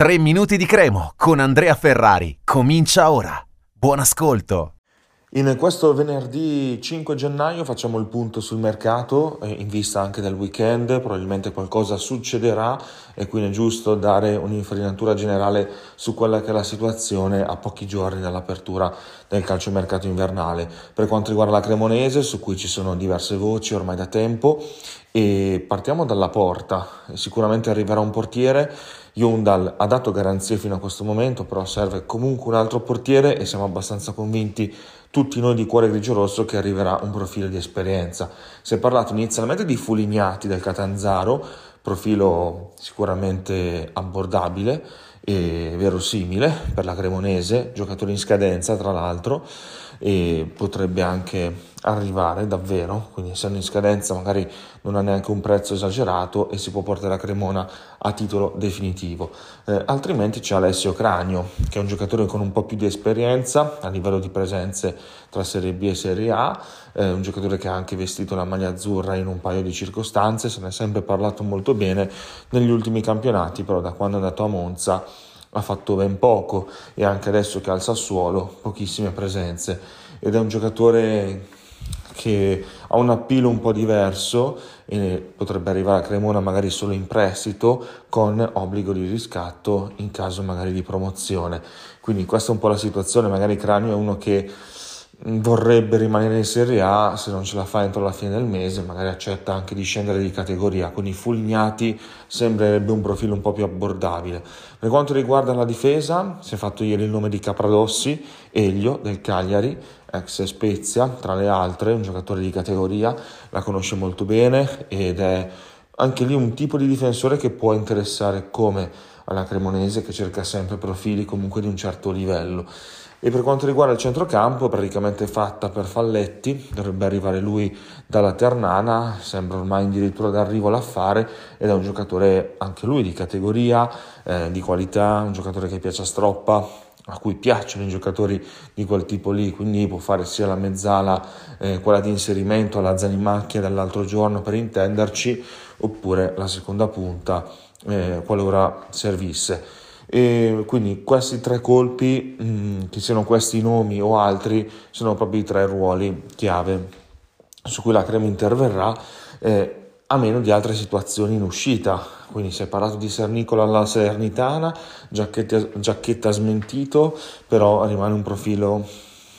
3 minuti di cremo con Andrea Ferrari. Comincia ora. Buon ascolto. In questo venerdì 5 gennaio facciamo il punto sul mercato, in vista anche del weekend, probabilmente qualcosa succederà e quindi è giusto dare un'infarinatura generale su quella che è la situazione a pochi giorni dall'apertura del calciomercato invernale. Per quanto riguarda la Cremonese, su cui ci sono diverse voci ormai da tempo, e partiamo dalla porta, sicuramente arriverà un portiere, Yundal ha dato garanzie fino a questo momento, però serve comunque un altro portiere e siamo abbastanza convinti tutti noi di cuore grigio-rosso che arriverà un profilo di esperienza. Si è parlato inizialmente di Fulignati del Catanzaro, profilo sicuramente abbordabile e verosimile per la Cremonese, giocatore in scadenza tra l'altro e potrebbe anche arrivare davvero, quindi essendo in scadenza magari non ha neanche un prezzo esagerato e si può portare a Cremona a titolo definitivo. Eh, altrimenti c'è Alessio Cranio, che è un giocatore con un po' più di esperienza a livello di presenze tra Serie B e Serie A, eh, un giocatore che ha anche vestito la maglia azzurra in un paio di circostanze, se ne è sempre parlato molto bene negli ultimi campionati, però da quando è andato a Monza ha fatto ben poco e anche adesso che ha il Sassuolo pochissime presenze. Ed è un giocatore che ha un appeal un po' diverso e potrebbe arrivare a Cremona magari solo in prestito con obbligo di riscatto in caso magari di promozione. Quindi questa è un po' la situazione. Magari Cranio è uno che vorrebbe rimanere in Serie A, se non ce la fa entro la fine del mese, magari accetta anche di scendere di categoria. Con i Fulgnati sembrerebbe un profilo un po' più abbordabile. Per quanto riguarda la difesa, si è fatto ieri il nome di Capradossi, Elio del Cagliari, ex Spezia, tra le altre, un giocatore di categoria, la conosce molto bene ed è anche lì un tipo di difensore che può interessare come alla Cremonese che cerca sempre profili comunque di un certo livello. E per quanto riguarda il centrocampo, praticamente fatta per Falletti, dovrebbe arrivare lui dalla Ternana, sembra ormai addirittura d'arrivo l'affare ed è un giocatore anche lui di categoria, eh, di qualità, un giocatore che piace a stroppa, a cui piacciono i giocatori di quel tipo lì, quindi può fare sia la mezzala, eh, quella di inserimento alla Zanimacchia dall'altro giorno per intenderci, oppure la seconda punta eh, qualora servisse. E quindi questi tre colpi, mm, che siano questi nomi o altri, sono proprio i tre ruoli chiave su cui la crema interverrà, eh, a meno di altre situazioni in uscita. Quindi si è parlato di Sernicola alla Salernitana, Giacchetta, Giacchetta smentito, però rimane un profilo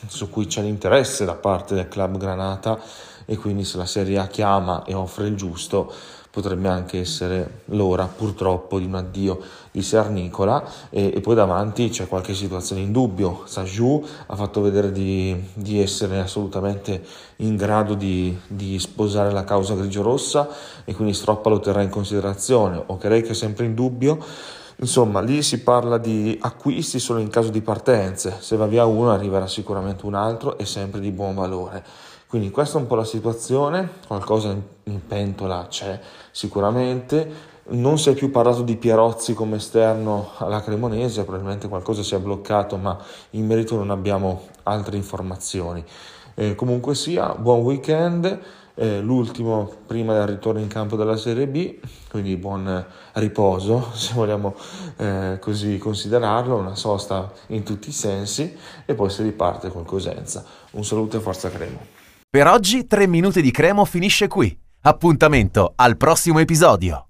su cui c'è l'interesse da parte del club Granata e quindi se la Serie A chiama e offre il giusto potrebbe anche essere l'ora purtroppo di un addio di Sernicola e, e poi davanti c'è qualche situazione in dubbio. Sajou ha fatto vedere di, di essere assolutamente in grado di, di, sposare la causa grigio-rossa e quindi Stroppa lo terrà in considerazione. Okerei che è sempre in dubbio. Insomma, lì si parla di acquisti solo in caso di partenze, se va via uno arriverà sicuramente un altro e sempre di buon valore. Quindi questa è un po' la situazione, qualcosa in pentola c'è sicuramente, non si è più parlato di Pierozzi come esterno alla Cremonese, probabilmente qualcosa si è bloccato, ma in merito non abbiamo altre informazioni. Eh, comunque sia, buon weekend, eh, l'ultimo prima del ritorno in campo della Serie B, quindi buon riposo, se vogliamo eh, così considerarlo, una sosta in tutti i sensi e poi si riparte con Cosenza. Un saluto e forza Cremo. Per oggi 3 minuti di cremo finisce qui. Appuntamento al prossimo episodio.